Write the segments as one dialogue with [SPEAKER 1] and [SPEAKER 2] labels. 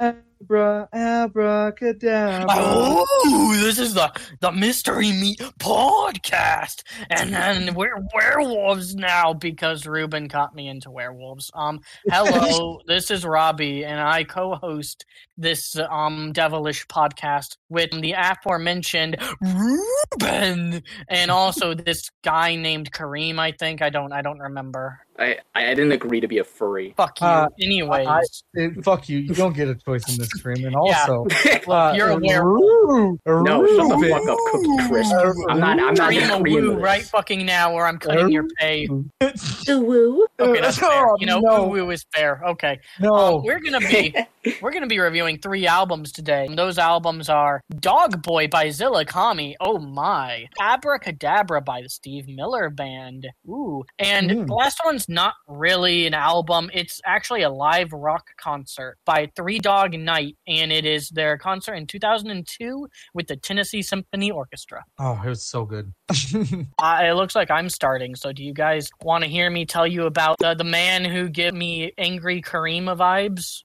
[SPEAKER 1] Abra, abracadabra.
[SPEAKER 2] Oh, this is the the Mystery Meat podcast, and then we're werewolves now because Ruben caught me into werewolves. Um, hello, this is Robbie, and I co-host this um devilish podcast with the aforementioned Ruben, and also this guy named Kareem. I think I don't I don't remember.
[SPEAKER 3] I, I didn't agree to be a furry.
[SPEAKER 2] Fuck you.
[SPEAKER 1] Uh,
[SPEAKER 2] Anyways,
[SPEAKER 1] I- fuck you. You don't get a choice in this stream. And also,
[SPEAKER 2] Yeah.
[SPEAKER 1] uh,
[SPEAKER 2] You're a
[SPEAKER 1] Ru-
[SPEAKER 3] no, shut the fuck up, Cookie Crisp. I'm not. I'm not
[SPEAKER 2] Kareem will
[SPEAKER 3] agreeing
[SPEAKER 2] woo right fucking now, or I'm cutting your pay.
[SPEAKER 4] woo.
[SPEAKER 2] Okay, that's fair.
[SPEAKER 1] Oh,
[SPEAKER 2] You know,
[SPEAKER 1] no.
[SPEAKER 2] woo woo is fair. Okay.
[SPEAKER 1] No.
[SPEAKER 2] Um, we're gonna be we're gonna be reviewing three albums today. And those albums are Dog Boy by Zilla Kami. Oh my. Abracadabra by the Steve Miller Band. Ooh. And
[SPEAKER 1] Mm.
[SPEAKER 2] the last one's not really an album. It's actually a live rock concert by Three Dog Night, and it is their concert in 2002 with the Tennessee Symphony Orchestra.
[SPEAKER 1] oh, it was so good.
[SPEAKER 2] Uh, it looks like I'm starting. So, do you guys want to hear me tell you about the, the man who give me angry Karima vibes?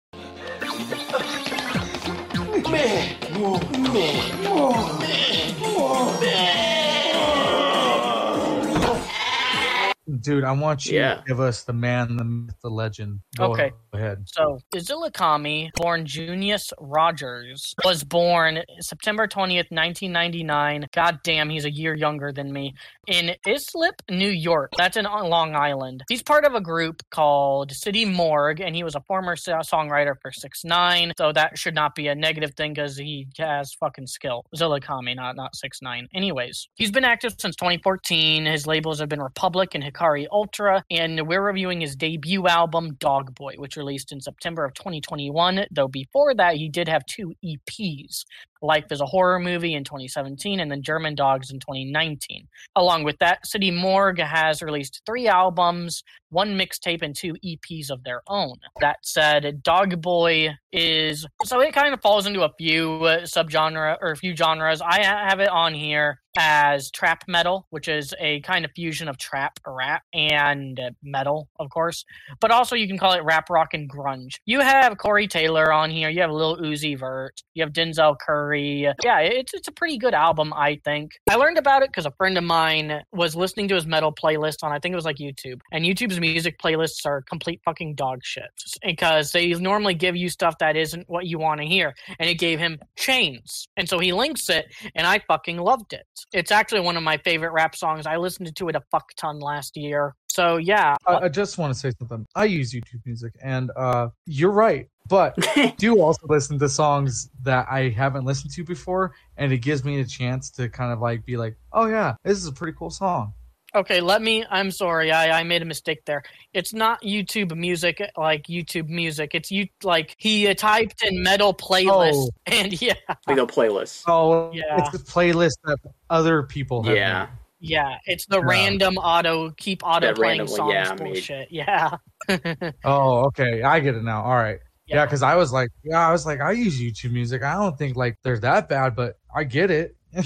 [SPEAKER 1] Dude, I want you
[SPEAKER 3] Yeah.
[SPEAKER 1] to give us the man, the myth, the legend. Okay. Go
[SPEAKER 2] Okay.
[SPEAKER 1] ahead.
[SPEAKER 2] So, Zilla Kami, born Junius Rogers, was born September 20th, 1999. God damn, he's a year younger than me. In Islip, New York. That's in Long Island. He's part of a group called City Morgue, and he was a former songwriter for 6ix9ine So, that should not be a negative thing because he has fucking skill. Zilla Kami, not, not 6ix9ine Anyways, he's been active since 2014. His labels have been Republic and Hikari Ultra, and we're reviewing his debut album, Dog Boy, which released in September of 2021. Though before that, he did have two EPs Life is a Horror Movie in 2017, and then German Dogs in 2019. Along with that, City Morgue has released three albums, one mixtape, and two EPs of their own. That said, Dog Boy is so it kind of falls into a few uh, subgenre or a few genres. I have it on here as trap metal, which is a kind of fusion of trap, rap, and metal, of course. But also you can call it rap rock and grunge. You have Corey Taylor on here. You have Lil Uzi Vert. You have Denzel Curry. Yeah, it's it's a pretty good album, I think. I learned about it because a friend of mine was listening to his metal playlist on I think it was like YouTube, and YouTube's music playlists are complete fucking dog shit because they normally give you stuff that isn't what you want to hear, and it gave him Chains, and so he links it, and I fucking loved it. It's actually one of my favorite rap songs. I listened to it a fuck ton last year. So yeah,
[SPEAKER 1] I, I just want to say something. I use YouTube music, and uh, you're right. But do also listen to songs that I haven't listened to before, and it gives me a chance to kind of like be like, "Oh yeah, this is a pretty cool song."
[SPEAKER 2] Okay, let me. I'm sorry, I, I made a mistake there. It's not YouTube music like YouTube music. It's you like he uh, typed in metal playlist,
[SPEAKER 1] Oh.
[SPEAKER 2] and yeah,
[SPEAKER 3] Like a playlist.
[SPEAKER 1] Oh,
[SPEAKER 2] Yeah.
[SPEAKER 1] it's a playlist that other people have.
[SPEAKER 3] Yeah.
[SPEAKER 1] made.
[SPEAKER 2] yeah, it's the
[SPEAKER 1] Yeah.
[SPEAKER 2] random auto keep auto
[SPEAKER 3] That
[SPEAKER 2] playing
[SPEAKER 3] randomly,
[SPEAKER 2] songs
[SPEAKER 3] yeah, made.
[SPEAKER 2] bullshit. Yeah,
[SPEAKER 1] Oh, okay, I get it now. All right. Yeah, because I was like, yeah, I was like, I use YouTube music. I don't think like they're that bad, but I get it.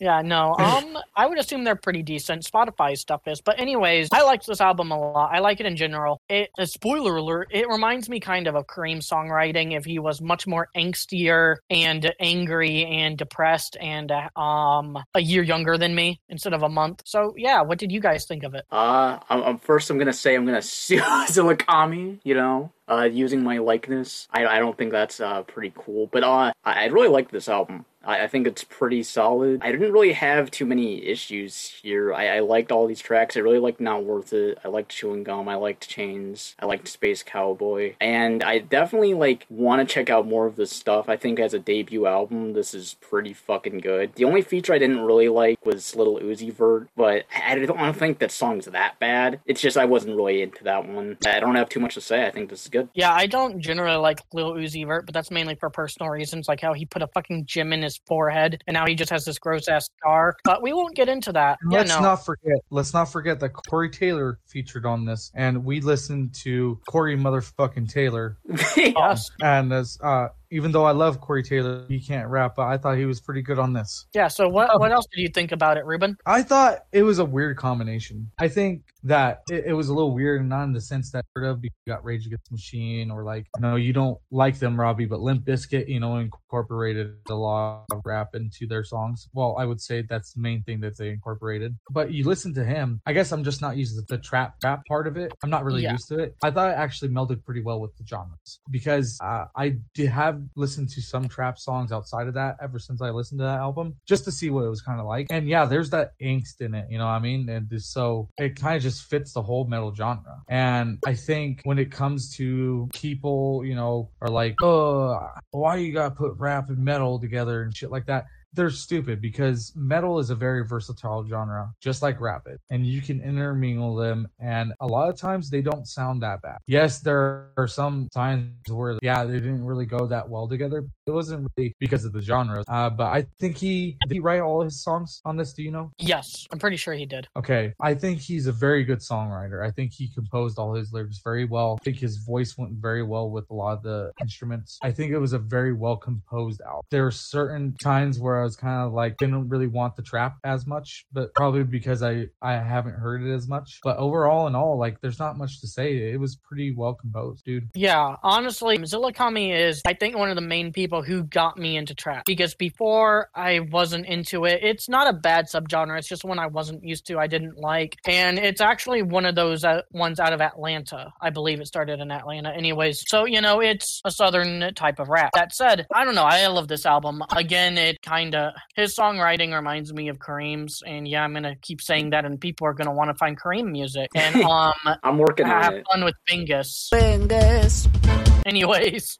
[SPEAKER 2] Yeah, no. Um, I would assume they're pretty decent. Spotify stuff is, but anyways, I liked this album a lot. I like it in general. It, a spoiler alert, it reminds me kind of of Kareem's songwriting if he was much more angstier and angry and depressed and uh, um a year younger than me instead of a month. So yeah, what did you guys think of it?
[SPEAKER 3] Uh, I'm, I'm first. I'm gonna say I'm gonna sue ZillaKami. You know, uh, using my likeness. I, I don't think that's uh pretty cool. But uh, I, I really like this album. I, I think it's pretty solid. I didn't really have too many issues here. I, I liked all these tracks. I really liked Not Worth It. I liked Chewing Gum. I liked Chains. I liked Space Cowboy. And I definitely like want to check out more of this stuff. I think as a debut album, this is pretty fucking good. The only feature I didn't really like was Little Uzi Vert, but I don't, I don't think that song's that bad. It's just I wasn't really into that one. I don't have too much to say. I think this is good.
[SPEAKER 2] Yeah, I don't generally like Little Uzi Vert, but that's mainly for personal reasons, like how he put a fucking gem in his forehead and now he just has this gross ass scar. But we won't get into that.
[SPEAKER 1] And
[SPEAKER 2] Yeah,
[SPEAKER 1] let's
[SPEAKER 2] no.
[SPEAKER 1] not forget. Let's not forget that Corey Taylor featured on this, and we listened to Corey motherfucking Taylor,
[SPEAKER 2] yes.
[SPEAKER 1] and as uh, even though I love Corey Taylor, he can't rap, but I thought he was pretty good on this.
[SPEAKER 2] Yeah. So
[SPEAKER 1] Oh.
[SPEAKER 2] what what else did you think about it, Ruben?
[SPEAKER 1] I thought it was a weird combination. I think that it, it was a little weird, and not in the sense that sort of you got Rage Against the Machine or like, no, you don't like them, Robbie, but Limp Bizkit, you know, incorporated a lot of rap into their songs. Well, I would say that's the main thing that they incorporated. But you listen to him, I guess I'm just not used to the trap rap part of it. I'm not really
[SPEAKER 2] Yeah.
[SPEAKER 1] used to it. I thought it actually melded pretty well with the genres because uh, I did have listened to some trap songs outside of that ever since I listened to that album just to see what it was kind of like. And yeah, there's that angst in it, you know what I mean? And so it kind of just fits the whole metal genre. And I think when it comes to people, you know, are like, oh, why you gotta put rap and metal together and shit like that? They're stupid because metal is a very versatile genre, just like rap is, and you can intermingle them. And a lot of times they don't sound that bad. Yes, there are some times where yeah, they didn't really go that well together. It wasn't really because of the genre, uh, but I think he did he write all his songs on this. Do you know?
[SPEAKER 2] Yes, I'm pretty sure he did.
[SPEAKER 1] Okay, I think he's a very good songwriter. I think he composed all his lyrics very well. I think his voice went very well with a lot of the instruments. I think it was a very well composed album. There are certain times where I was kind of like didn't really want the trap as much, but probably because I I haven't heard it as much. But overall and all, like there's not much to say. It was pretty well composed, dude.
[SPEAKER 2] Yeah, honestly, Zilla Kami is, I think, one of the main people who got me into trap because before I wasn't into it. It's not a bad subgenre. It's just one I wasn't used to. I didn't like, and it's actually one of those uh, ones out of Atlanta. I believe it started in Atlanta, anyways. So you know, it's a southern type of rap. That said, I don't know. I love this album. Again, it kind of his songwriting reminds me of Kareem's, and yeah, I'm gonna keep saying that, and people are gonna want to find Kareem music, and um,
[SPEAKER 3] I'm working on
[SPEAKER 2] have
[SPEAKER 3] it.
[SPEAKER 2] fun with Bingus.
[SPEAKER 4] Bingus.
[SPEAKER 2] Anyways,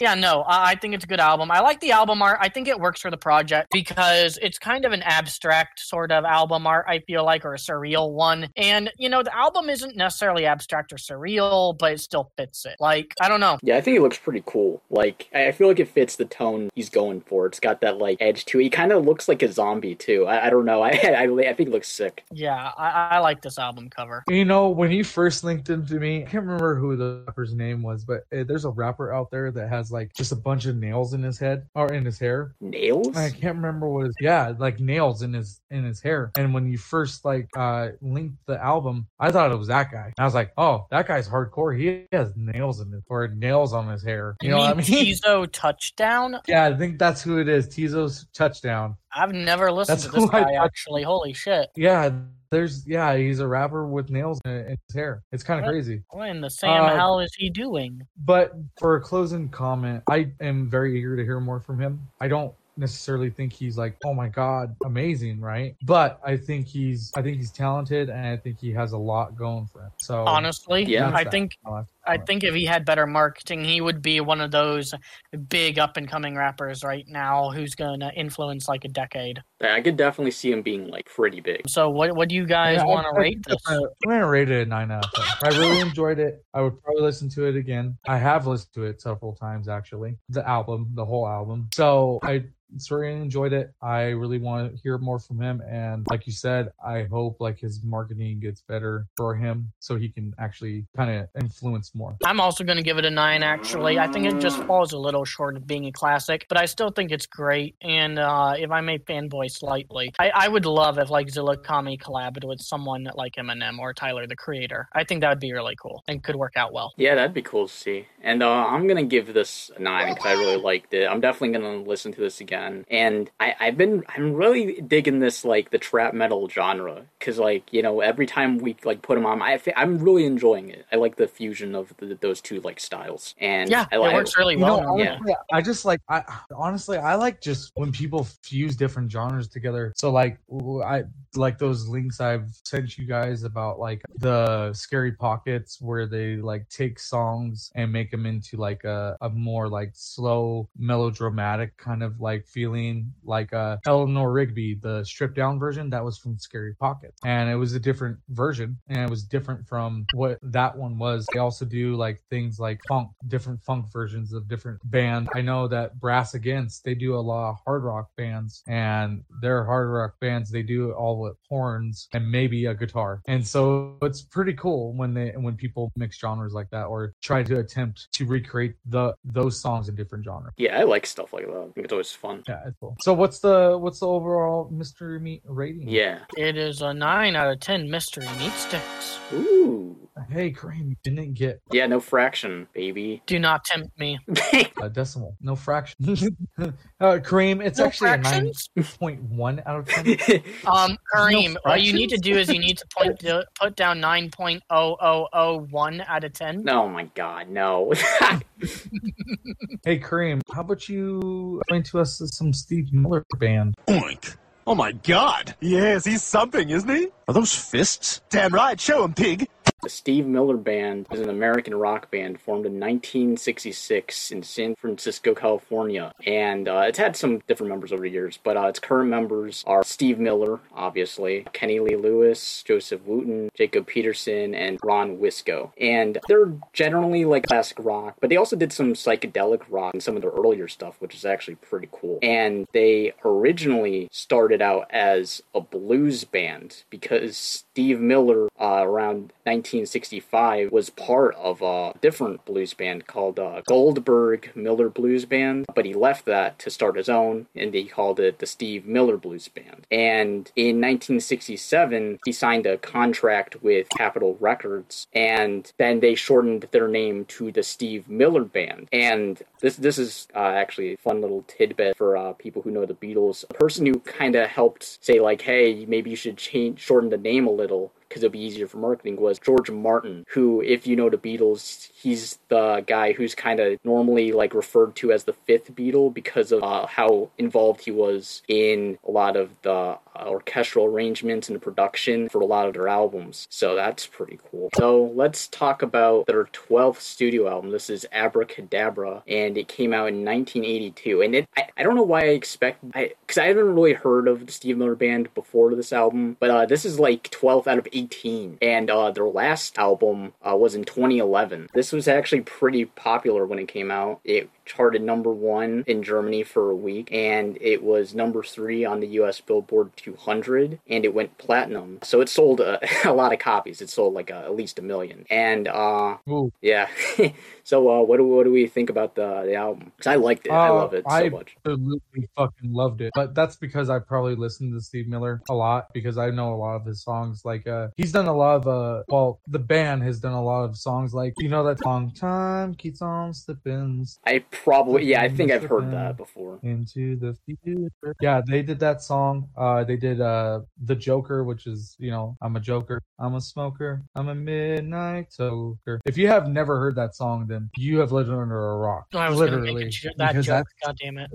[SPEAKER 2] yeah, no, I I think it's a good album. I like the album art. I think it works for the project because it's kind of an abstract sort of album art, I feel like, or a surreal one. And, you know, the album isn't necessarily abstract or surreal, but it still fits it. Like, I don't know.
[SPEAKER 3] Yeah, I think it looks pretty cool. Like, I I feel like it fits the tone he's going for. It's got that like edge to it. He kind of looks like a zombie too. I, I don't know. I, I I think it looks sick.
[SPEAKER 2] Yeah, I, I like this album cover.
[SPEAKER 1] You know, when you first linked him to me, I can't remember who the rapper's name was, but uh, there's a rapper out there that has like just a bunch of nails in his head or in his hair.
[SPEAKER 3] Nails?
[SPEAKER 1] I can't remember what his yeah, like nails in his in his hair. And when you first like uh linked the album, I thought it was that guy. And I was like, oh, that guy's hardcore. He has nails in his or nails on his hair. You know what I mean?
[SPEAKER 2] Teezo Touchdown?
[SPEAKER 1] yeah, I think that's who it is. Teezo's touchdown.
[SPEAKER 2] I've never listened
[SPEAKER 1] That's
[SPEAKER 2] to this
[SPEAKER 1] who I
[SPEAKER 2] guy, actually. Holy shit.
[SPEAKER 1] Yeah, there's yeah, he's a rapper with nails in in his hair. It's kind of crazy.
[SPEAKER 2] What in the Sam
[SPEAKER 1] Uh,
[SPEAKER 2] hell is he doing?
[SPEAKER 1] But for a closing comment, I am very eager to hear more from him. I don't necessarily think he's like, oh my god, amazing, right? But I think he's, I think he's talented, and I think he has a lot going for him. So
[SPEAKER 2] Honestly,
[SPEAKER 3] Yeah.
[SPEAKER 2] I think
[SPEAKER 1] I'll have to
[SPEAKER 2] I think if he had better marketing, he would be one of those big up and coming rappers right now who's going to influence like a decade.
[SPEAKER 3] I could definitely see him being like pretty big.
[SPEAKER 2] So, what what do you guys
[SPEAKER 1] Yeah,
[SPEAKER 2] want to rate this?
[SPEAKER 1] I'm gonna- I'm gonna rate it a nine out of ten. I really enjoyed it. I would probably listen to it again. I have listened to it several times actually. The album, the whole album. So I certainly enjoyed it. I really want to hear more from him. And like you said, I hope like his marketing gets better for him so he can actually kind of influence more.
[SPEAKER 2] I'm also going to give it a nine. Actually, I think it just falls a little short of being a classic, but I still think it's great. And uh, if I may fanboy slightly, I, I would love if like Zilla Kami collabed with someone like Eminem or Tyler the Creator. I think that would be really cool and could work out well.
[SPEAKER 3] Yeah, that'd be cool to see. And uh, I'm gonna give this a nine because I really liked it. I'm definitely gonna listen to this again. And I, I've been, I'm really digging this like the trap metal genre because like you know every time we like put them on, I, I'm really enjoying it. I like the fusion of the, those two like styles. And
[SPEAKER 2] Yeah,
[SPEAKER 3] I,
[SPEAKER 2] it
[SPEAKER 3] I-
[SPEAKER 2] works really well.
[SPEAKER 1] know,
[SPEAKER 3] yeah.
[SPEAKER 1] I just like I honestly I like just when people fuse different genres together. So like I like those links I've sent you guys about like the scary pockets where they like take songs and make them into like a, a more like slow melodramatic kind of like feeling like uh Eleanor Rigby the stripped down version that was from Scary Pockets and it was a different version and it was different from what that one was. They also do like things like funk, different funk versions of different bands. I know that Brass Against they do a lot of hard rock bands, and their hard rock bands they do it all with horns and maybe a guitar. And so it's pretty cool when they when people mix genres like that or try to attempt to recreate the those songs in different genres.
[SPEAKER 3] Yeah, I like stuff like that. I think it's always fun.
[SPEAKER 1] Yeah, it's cool. So what's the what's the overall mystery meat rating?
[SPEAKER 3] Yeah.
[SPEAKER 2] It is a 9 out of 10 mystery meat sticks.
[SPEAKER 3] Ooh.
[SPEAKER 1] Hey, Cream, you didn't get
[SPEAKER 3] Yeah, no fraction, baby.
[SPEAKER 2] Do not tempt me.
[SPEAKER 1] a decimal, no fraction. uh, Cream, it's
[SPEAKER 2] No
[SPEAKER 1] actually a nine
[SPEAKER 2] fractions?
[SPEAKER 1] point one out of ten.
[SPEAKER 2] Um, Kareem,
[SPEAKER 1] No
[SPEAKER 2] all you need to do is you need to point to, put down 9.0001 out of 10.
[SPEAKER 3] oh my god, no.
[SPEAKER 1] hey, Kareem, how about you explain to us some Steve Miller band?
[SPEAKER 4] Oink. Oh my god. Yes, he's something, isn't he? Are those fists? Damn right, show him, pig.
[SPEAKER 3] The Steve Miller Band is an American rock band formed in 1966 in San Francisco, California. And uh, it's had some different members over the years, but uh, its current members are Steve Miller, obviously, Kenny Lee Lewis, Joseph Wooten, Jacob Petersen, and Ron Wikso. And they're generally like classic rock, but they also did some psychedelic rock in some of their earlier stuff, which is actually pretty cool. And they originally started out as a blues band because Steve Miller, uh, around 1965, was part of a different blues band called uh, Goldberg Miller Blues Band, but he left that to start his own, and he called it the Steve Miller Blues Band. And in 1967, he signed a contract with Capitol Records, and then they shortened their name to the Steve Miller Band. And this this is uh, actually a fun little tidbit for uh, people who know the Beatles. A person who kind of helped say like, hey, maybe you should change shorten the name a little because it'll be easier for marketing was George Martin, who, if you know the Beatles, he's the guy who's kind of normally like referred to as the fifth Beatle because of uh, how involved he was in a lot of the uh, orchestral arrangements and the production for a lot of their albums. So that's pretty cool. So let's talk about their 12th studio album. This is Abracadabra, and it came out in 1982. And it, I, I don't know why I expect, I because I haven't really heard of the Steve Miller Band before this album, but uh, this is like 12th out of 18. And uh, their last album uh, was in 2011. This was actually pretty popular when it came out. It charted number one in Germany for a week, and it was number three on the US Billboard 200, and it went platinum. So it sold a, a lot of copies. It sold like a, at least a million. And uh,
[SPEAKER 1] Ooh.
[SPEAKER 3] yeah. so uh, what do what do we think about the the album? Because I liked it. I
[SPEAKER 1] Uh,
[SPEAKER 3] love it so
[SPEAKER 1] I
[SPEAKER 3] much.
[SPEAKER 1] absolutely fucking loved it. But that's because I probably listened to Steve Miller a lot because I know a lot of his songs. Like uh he's done a lot of uh well the band has done a lot of songs like you know that song Time Keeps On Slipping
[SPEAKER 3] I probably yeah. I think I've heard that before.
[SPEAKER 1] into the future. Yeah, they did that song. Uh they did uh The Joker, which is, you know, I'm a joker, I'm a smoker, I'm a midnight toker. If you have never heard that song, then you have lived under a rock.
[SPEAKER 2] I was going to
[SPEAKER 1] Literally.
[SPEAKER 2] make it, that
[SPEAKER 1] because
[SPEAKER 2] joke. God damn it.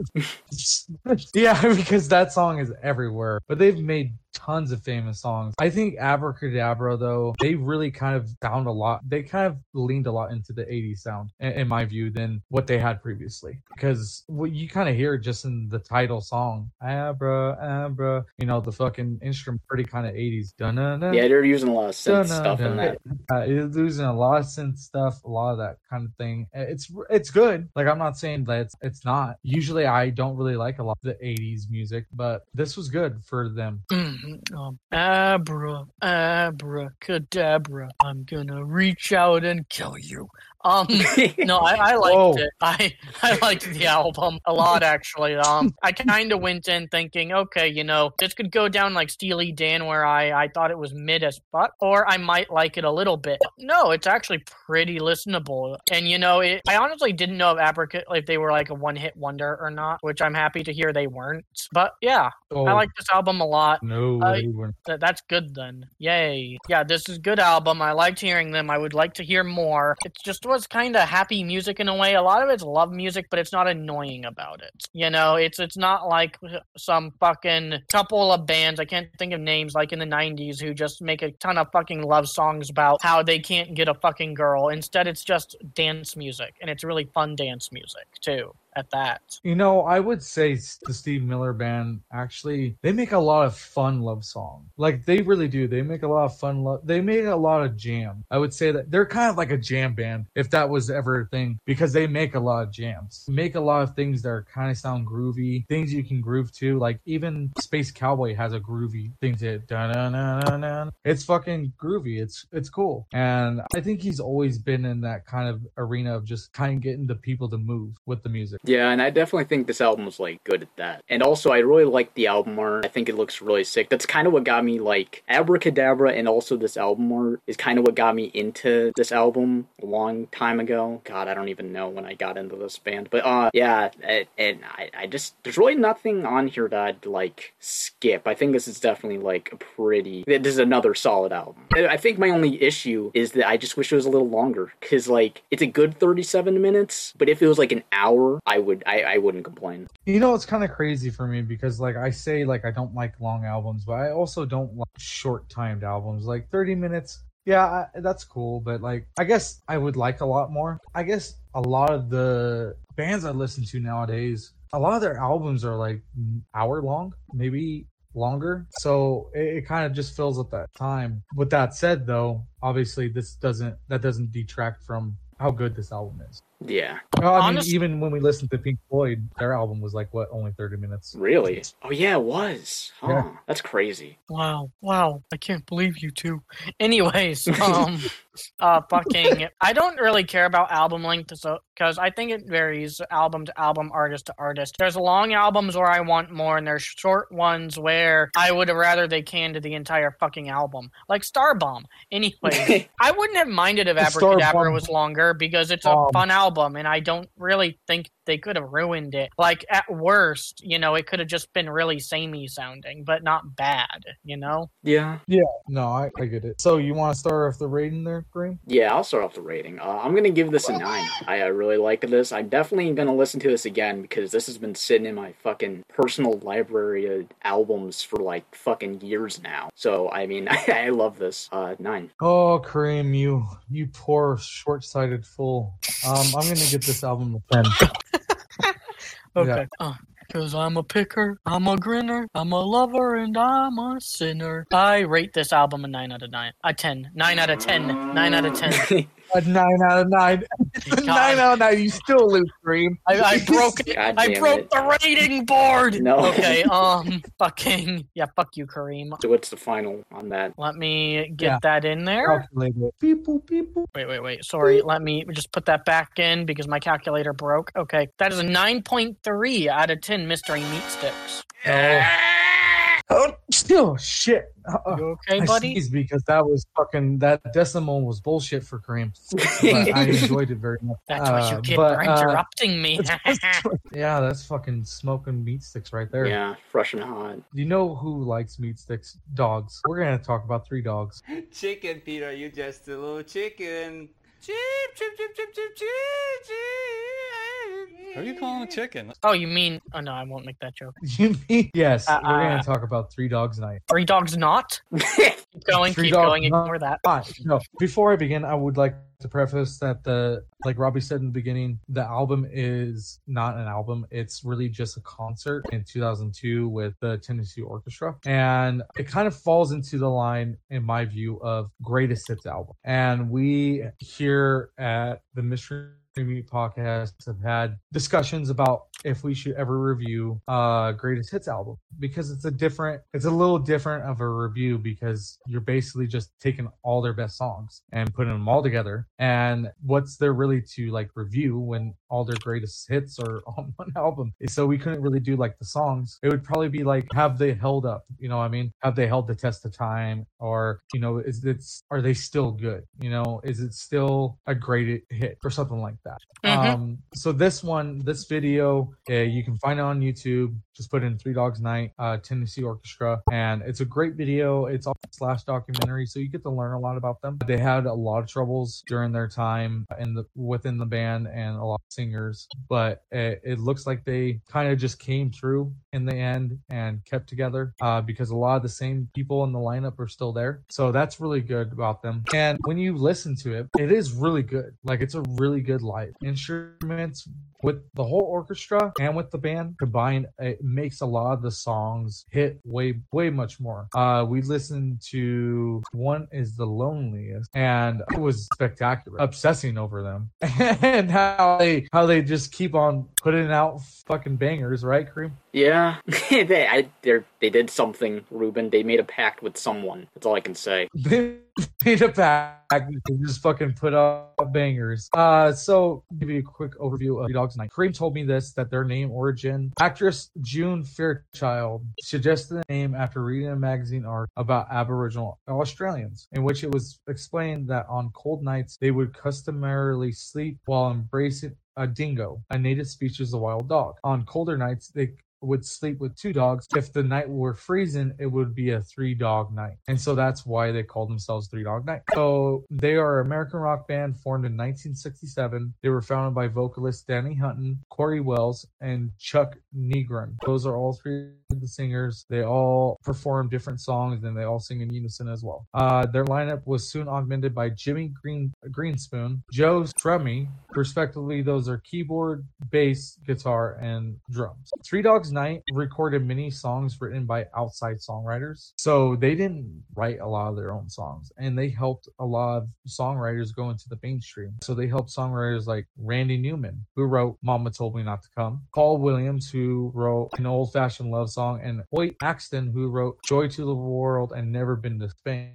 [SPEAKER 1] yeah, because that song is everywhere. But they've made tons of famous songs. I think Abracadabra, though, they really kind of found a lot. They kind of leaned a lot into the 80s sound, in, in my view, than what they had previously. Because what you kind of hear just in the title song, Abra, Abra, you know, the fucking instrument, pretty kind of 80s. Dun-dun-dun.
[SPEAKER 3] Yeah, they're using a lot of synth stuff in that.
[SPEAKER 1] Uh, it's losing a lot of synth stuff, a lot of that kind of thing. It's it's good. Like I'm not saying that it's it's not. Usually I don't really like a lot of the '80s music, but this was good for them.
[SPEAKER 2] Mhm. Um, abra, abracadabra. I'm gonna reach out and kill you. Um, no, I, I liked
[SPEAKER 1] Whoa.
[SPEAKER 2] it. I I liked the album a lot actually. Um, I kind of went in thinking, okay, you know, this could go down like Steely Dan, where I I thought it was mid as fuck, or I might like it a little bit. No, it's actually pretty listenable, and you know, it, I honestly didn't know if Abraca if they were like a one hit wonder or not, which I'm happy to hear they weren't. But yeah,
[SPEAKER 1] Oh
[SPEAKER 2] I like this album a lot.
[SPEAKER 1] no, weren't.
[SPEAKER 2] Th- that's good then. Yay. Yeah, this is good album. I liked hearing them. I would like to hear more. It's just was kind of happy music in a way. A lot of it's love music, but it's not annoying about it. You know, it's it's not like some fucking couple of bands, I can't think of names like in the 90s who just make a ton of fucking love songs about how they can't get a fucking girl. Instead, it's just dance music and it's really fun dance music too. At that.
[SPEAKER 1] You know, I would say the Steve Miller Band actually they make a lot of fun love songs. Like they really do. They make a lot of fun love. They make a lot of jam. I would say that they're kind of like a jam band if that was ever a thing because they make a lot of jams. Make a lot of things that are kind of sound groovy, things you can groove to. Like even Space Cowboy has a groovy thing to it. It's fucking groovy. It's it's cool. And I think he's always been in that kind of arena of just kind of getting the people to move with the music.
[SPEAKER 3] Yeah, and I definitely think this album was like good at that. And also, I really like the album art. I think it looks really sick. That's kind of what got me like Abracadabra, and also this album art is kind of what got me into this album a long time ago. God, I don't even know when I got into this band, but uh, yeah, and, and I, I just there's really nothing on here that I'd like skip. I think this is definitely like a pretty. This is another solid album. I think my only issue is that I just wish it was a little longer because like it's a good 37 minutes, but if it was like an hour, I would I, I wouldn't complain.
[SPEAKER 1] You know, it's kind of crazy for me because, like, I say, like, I don't like long albums, but I also don't like short timed albums. Like, 30 minutes, yeah, I, that's cool, but, like, I guess I would like a lot more. I guess a lot of the bands I listen to nowadays, a lot of their albums are, like, hour long, maybe longer. So it, it kind of just fills up that time. With that said, though, obviously, this doesn't, that doesn't detract from how good this album is.
[SPEAKER 3] Yeah,
[SPEAKER 1] Well, I
[SPEAKER 2] Honest-
[SPEAKER 1] mean, even when we listened to Pink Floyd, their album was like what, only thirty minutes.
[SPEAKER 3] really. Oh yeah, it was. Huh.
[SPEAKER 1] Yeah.
[SPEAKER 3] That's crazy.
[SPEAKER 2] Wow, wow, I can't believe you two. Anyways, um, uh, fucking, I don't really care about album length because I think it varies album to album, artist to artist. There's long albums where I want more, and there's short ones where I would rather they canned the entire fucking album, like Starbomb. Anyway, I wouldn't have minded if
[SPEAKER 1] Star
[SPEAKER 2] Abracadabra was longer because it's a
[SPEAKER 1] Um,
[SPEAKER 2] fun album, and I don't really think they could have ruined it. Like at worst, you know, it could have just been really samey sounding, but not bad. You know.
[SPEAKER 3] yeah. Yeah.
[SPEAKER 1] No, I, I get it. So you want to start off the rating there, Green?
[SPEAKER 3] Yeah, I'll start off the rating. Uh, I'm gonna give this a nine. I uh, really like this. I'm definitely gonna listen to this again because this has been sitting in my fucking personal library of albums for like fucking years now. So I mean, I, love this. Uh, nine.
[SPEAKER 1] Oh, Kareem, you you poor short-sighted fool. Um, I'm gonna get this album a ten.
[SPEAKER 2] Okay. Uh, because I'm a picker, I'm a grinner, I'm a lover, and I'm a sinner. I rate this album a 9 out of 9. A 10. 9 out of 10. 9 out of 10.
[SPEAKER 1] A nine out of nine. nine out of nine. You still lose, Kareem.
[SPEAKER 2] I, I broke it.
[SPEAKER 3] God
[SPEAKER 2] I broke
[SPEAKER 3] it.
[SPEAKER 2] the rating board.
[SPEAKER 3] No.
[SPEAKER 2] Okay. Um. Fucking. Yeah. Fuck you, Kareem.
[SPEAKER 3] So what's the final on that?
[SPEAKER 2] Let me get
[SPEAKER 1] Yeah.
[SPEAKER 2] that in there.
[SPEAKER 1] Calculate. People, people.
[SPEAKER 2] Wait, wait, wait. Sorry. Let me just put that back in because my calculator broke. Okay. That is a 9.3 out of 10 mystery meat sticks.
[SPEAKER 1] Oh, oh still shit. Uh, uh,
[SPEAKER 2] You okay,
[SPEAKER 1] I
[SPEAKER 2] buddy?
[SPEAKER 1] because that was fucking that decimal was bullshit for Kareem. But I enjoyed it very much.
[SPEAKER 2] That's what you
[SPEAKER 1] Uh,
[SPEAKER 2] get
[SPEAKER 1] but,
[SPEAKER 2] for
[SPEAKER 1] uh,
[SPEAKER 2] interrupting me.
[SPEAKER 1] yeah, that's fucking smoking meat sticks right there.
[SPEAKER 3] yeah, fresh and hot.
[SPEAKER 1] You know who likes meat sticks? Dogs. We're gonna talk about three dogs.
[SPEAKER 5] Chicken, Peter, you just a little chicken. Chip, chip, chip, chip, chip, chip, chip.
[SPEAKER 6] Who are you calling a chicken?
[SPEAKER 2] oh, you mean? Oh no, I won't make that joke.
[SPEAKER 1] You mean yes?
[SPEAKER 2] Uh,
[SPEAKER 1] we're
[SPEAKER 2] uh,
[SPEAKER 1] gonna talk about three dogs night.
[SPEAKER 2] Three dogs not. Keep going.
[SPEAKER 1] Three
[SPEAKER 2] keep going.
[SPEAKER 1] Not.
[SPEAKER 2] Ignore that.
[SPEAKER 1] Ah, no. Before I begin, I would like to preface that the like Robbie said in the beginning, the album is not an album. It's really just a concert in 2002 with the Tennessee Orchestra, and it kind of falls into the line, in my view, of greatest hits album. And we here at the Mystery Meat podcast have had discussions about if we should ever review uh greatest hits album because it's a different it's a little different of a review because you're basically just taking all their best songs and putting them all together. And what's there really to like review when all their greatest hits are on one album? So we couldn't really do like the songs. It would probably be like have they held up? You know i mean? Have they held the test of time? Or you know is it's are they still good? You know is it still a great hit or something like that
[SPEAKER 2] Mhm.
[SPEAKER 1] um so this one this video uh, you can find it on youtube. Just put in three dogs night uh tennessee orchestra and it's a great video. It's all slash documentary so you get to learn a lot about them. They had a lot of troubles during their time in the within the band and a lot of singers but it, it looks like they kind of just came through in the end and kept together uh, because a lot of the same people in the lineup are still there. So that's really good about them. And when you listen to it it is really good. Like it's a really good live instruments with the whole orchestra and with the band combined, it makes a lot of the songs hit way, way much more. Uh, we listened to one is the loneliest, and it was spectacular, obsessing over them and how they how they just keep on putting out fucking bangers, right, Kareem?
[SPEAKER 3] Yeah, they I, they they did something, Ruben. They made a pact with someone. That's all I can say.
[SPEAKER 1] They made a pact to just fucking put up bangers. Uh, so give you a quick overview of Dogs Night. Kareem told me this that their name origin actress June Fairchild suggested the name after reading a magazine article about Aboriginal Australians, in which it was explained that on cold nights they would customarily sleep while embracing a dingo, a native species of wild dog. On colder nights, they would sleep with two dogs. If the night were freezing, it would be a three dog night. And so that's why they call themselves Three Dog Night. So they are an American rock band formed in 1967. They were founded by vocalist Danny Hutton, Cory Wells, and Chuck Negron. Those are all three of the singers. They all perform different songs and they all sing in unison as well. Uh, their lineup was soon augmented by Jimmy Green Greenspoon, Joe Schermie, respectively. Those are keyboard, bass, guitar, and drums. Three Night recorded many songs written by outside songwriters. So they didn't write a lot of their own songs and they helped a lot of songwriters go into the mainstream. So they helped songwriters like Randy Newman, who wrote Mama Told Me Not to Come, Paul Williams, who wrote an old fashioned love song, and Hoyt Axton, who wrote Joy to the World and Never Been to Spain.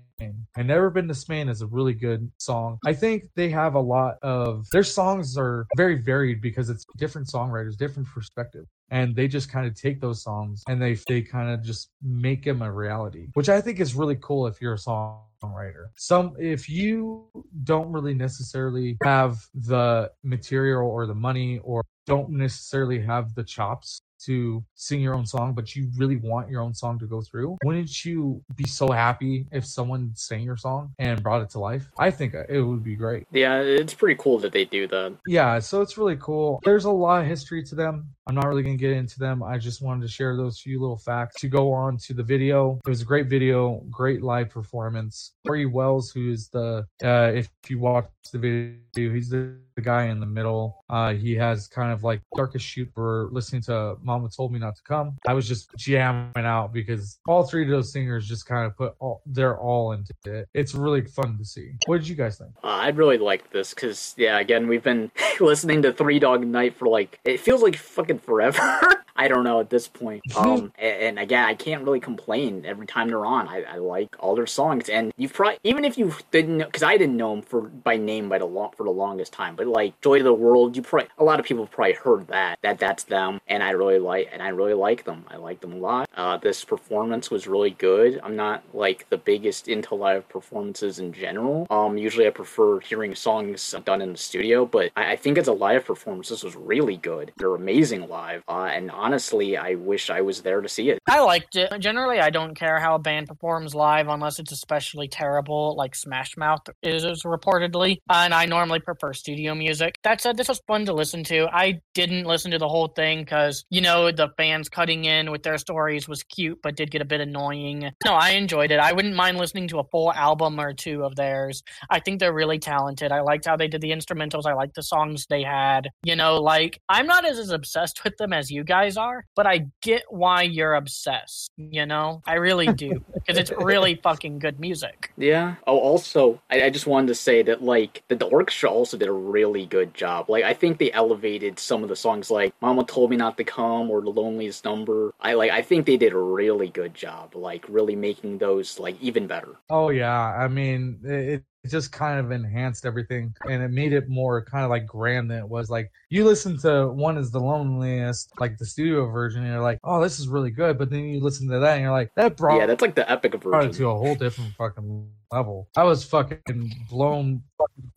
[SPEAKER 1] I Never Been to Spain is a really good song. I think they have a lot of their songs are very varied because it's different songwriters, different perspective. And they just kind of take those songs and they they kind of just make them a reality, which I think is really cool if you're a songwriter. Some if you don't really necessarily have the material or the money or don't necessarily have the chops to sing your own song, but you really want your own song to go through, wouldn't you be so happy if someone sang your song and brought it to life? I think it would be great.
[SPEAKER 3] Yeah, it's pretty cool that they do that.
[SPEAKER 1] Yeah, so it's really cool. There's a lot of history to them. I'm not really going to get into them. I just wanted to share those few little facts to go on to the video. It was a great video, great live performance. Cory Wells, who is the, uh, if you watch the video, he's the, the guy in the middle. Uh, he has kind of like darkest shoot for listening to Mama Told Me Not to Come. I was just jamming out because all three of those singers just kind of put all their all into it. It's really fun to see. What did you guys think?
[SPEAKER 3] Uh, I'd really like this because, yeah, again, we've been listening to Three Dog Night for like, it feels like fucking forever. I don't know at this point. Um, and, and, again, I can't really complain every time they're on. I, I like all their songs, and you've probably even if you didn't know, because I didn't know them for by name by the long for the longest time, but like Joy to the World, you probably a lot of people probably heard that that that's them, and I really like and I really like them. I like them a lot. Uh, this performance was really good. I'm not like the biggest into live performances in general. Um, usually I prefer hearing songs done in the studio, but I, I think as a live performance, this was really good. They're amazing live, uh, and honestly, I wish I was there to see it.
[SPEAKER 2] I liked it. Generally, I don't care how a band performs live unless it's especially terrible, like Smash Mouth is, reportedly. And I normally prefer studio music. That said, this was fun to listen to. I didn't listen to the whole thing because, you know, the fans cutting in with their stories was cute, but did get a bit annoying. No, I enjoyed it. I wouldn't mind listening to a full album or two of theirs. I think they're really talented. I liked how they did the instrumentals. I liked the songs they had. You know, like, I'm not as, as obsessed with them as you guys are, but I get why you're obsessed. You know, I really do because it's really fucking good music.
[SPEAKER 3] Yeah. Oh, also, I, I just wanted to say that like that the orchestra also did a really good job. Like, I think they elevated some of the songs, like "Mama Told Me Not to Come" or "The Loneliest Number." I like. I think they did a really good job, like really making those like even better.
[SPEAKER 1] Oh yeah, I mean it, it just kind of enhanced everything and it made it more kind of like grand than it was like you listen to one is the loneliest like the studio version and you're like oh this is really good but then you listen to that and you're like that brought
[SPEAKER 3] yeah that's like the epic version.
[SPEAKER 1] to a whole different fucking level i was fucking blown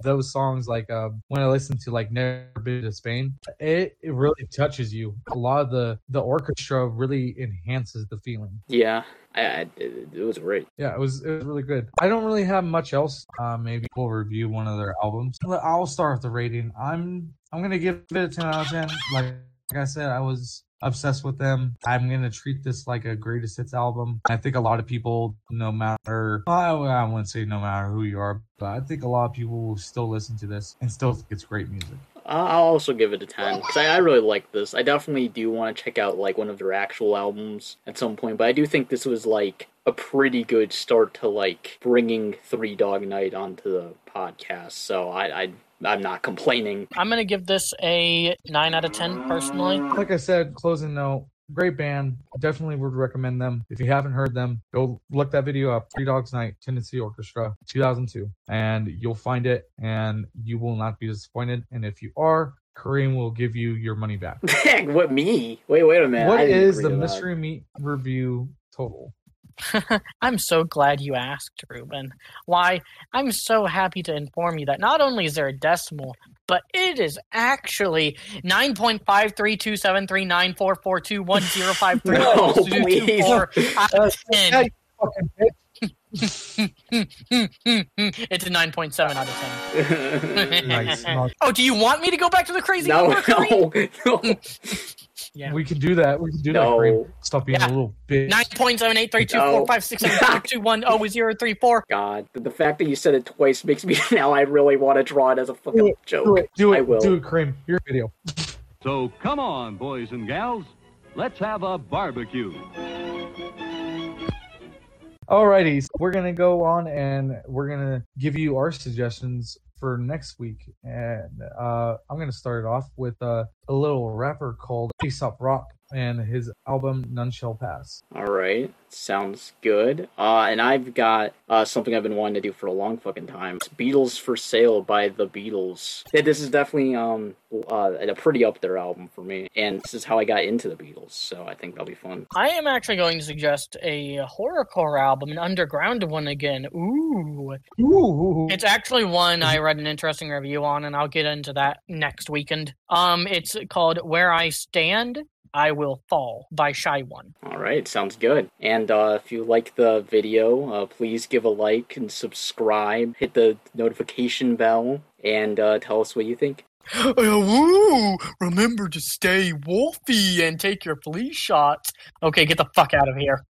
[SPEAKER 1] those songs like uh, when i listened to like never been to spain it, it really touches you a lot of the the orchestra really enhances the feeling
[SPEAKER 3] yeah I, I, it, was great.
[SPEAKER 1] Yeah, it was it was really good. I don't really have much else. Uh, maybe we'll review one of their albums. I'll start with the rating. I'm I'm gonna give it a ten out of ten. Like, like I said, I was obsessed with them. I'm gonna treat this like a greatest hits album. I think a lot of people, no matter I, wouldn't say no matter who you are, but I think a lot of people will still listen to this and still think it's great music.
[SPEAKER 3] I'll I'll also give it a 10 because I, I really like this. I definitely do want to check out like one of their actual albums at some point, but I do think this was like a pretty good start to like bringing Three Dog Night onto the podcast. So I, I I'm not complaining.
[SPEAKER 2] I'm gonna give this a nine out of ten personally.
[SPEAKER 1] Like I said, closing note, great band. Definitely would recommend them. If you haven't heard them, go look that video up. Three Dogs Night, Tennessee Orchestra, 2002, and you'll find it, and you will not be disappointed. And if you are, Kareem will give you your money back.
[SPEAKER 3] what me? Wait, wait a minute.
[SPEAKER 1] what
[SPEAKER 3] I didn't
[SPEAKER 1] is
[SPEAKER 3] agree
[SPEAKER 1] the
[SPEAKER 3] to that.
[SPEAKER 1] mystery meat review total?
[SPEAKER 2] I'm so glad you asked, Ruben. Why? I'm so happy to inform you that not only is there a decimal, but it is actually nine point five three two seven three nine four four two one zero five three
[SPEAKER 3] No,
[SPEAKER 2] two two
[SPEAKER 3] please.
[SPEAKER 2] four it's a nine point seven out of ten.
[SPEAKER 1] Nice.
[SPEAKER 2] Oh, do you want me to go back to the crazy
[SPEAKER 3] no, no, no,
[SPEAKER 2] Yeah.
[SPEAKER 1] We can do that. We can do that.
[SPEAKER 3] No.
[SPEAKER 1] Kareem. Stop being
[SPEAKER 2] Yeah.
[SPEAKER 1] a little bitch.
[SPEAKER 2] Nine point seven eight three two four five six seven five two one oh zero three four.
[SPEAKER 3] God, the, the fact that you said it twice makes me now I really want to draw it as a fucking
[SPEAKER 1] Do
[SPEAKER 3] joke.
[SPEAKER 1] it. Do it.
[SPEAKER 3] I will.
[SPEAKER 1] Do it, Kareem. Your video.
[SPEAKER 6] So come on, boys and gals. Let's have a barbecue.
[SPEAKER 1] Alrighty, so we're gonna go on and we're gonna give you our suggestions for next week, and uh, I'm gonna start it off with uh, a little rapper called Aesop Rock and his album None Shall Pass.
[SPEAKER 3] All right, sounds good. Uh, and I've got uh, something I've been wanting to do for a long fucking time. It's Beatles for Sale by the Beatles. Yeah, this is definitely um uh, a pretty up there album for me, and this is how I got into the Beatles. So I think that'll be fun.
[SPEAKER 2] I am actually going to suggest a horrorcore album, an underground one again. Ooh.
[SPEAKER 1] Ooh,
[SPEAKER 2] It's actually one I read an interesting review on, and I'll get into that next weekend. Um, it's called "Where I Stand, I Will Fall" by Shy One.
[SPEAKER 3] All right, sounds good. And uh, if you like the video, uh, please give a like and subscribe. Hit the notification bell and uh, tell us what you think.
[SPEAKER 2] Woo! Remember to stay wolfy and take your flea shots. Okay, get the fuck out of here.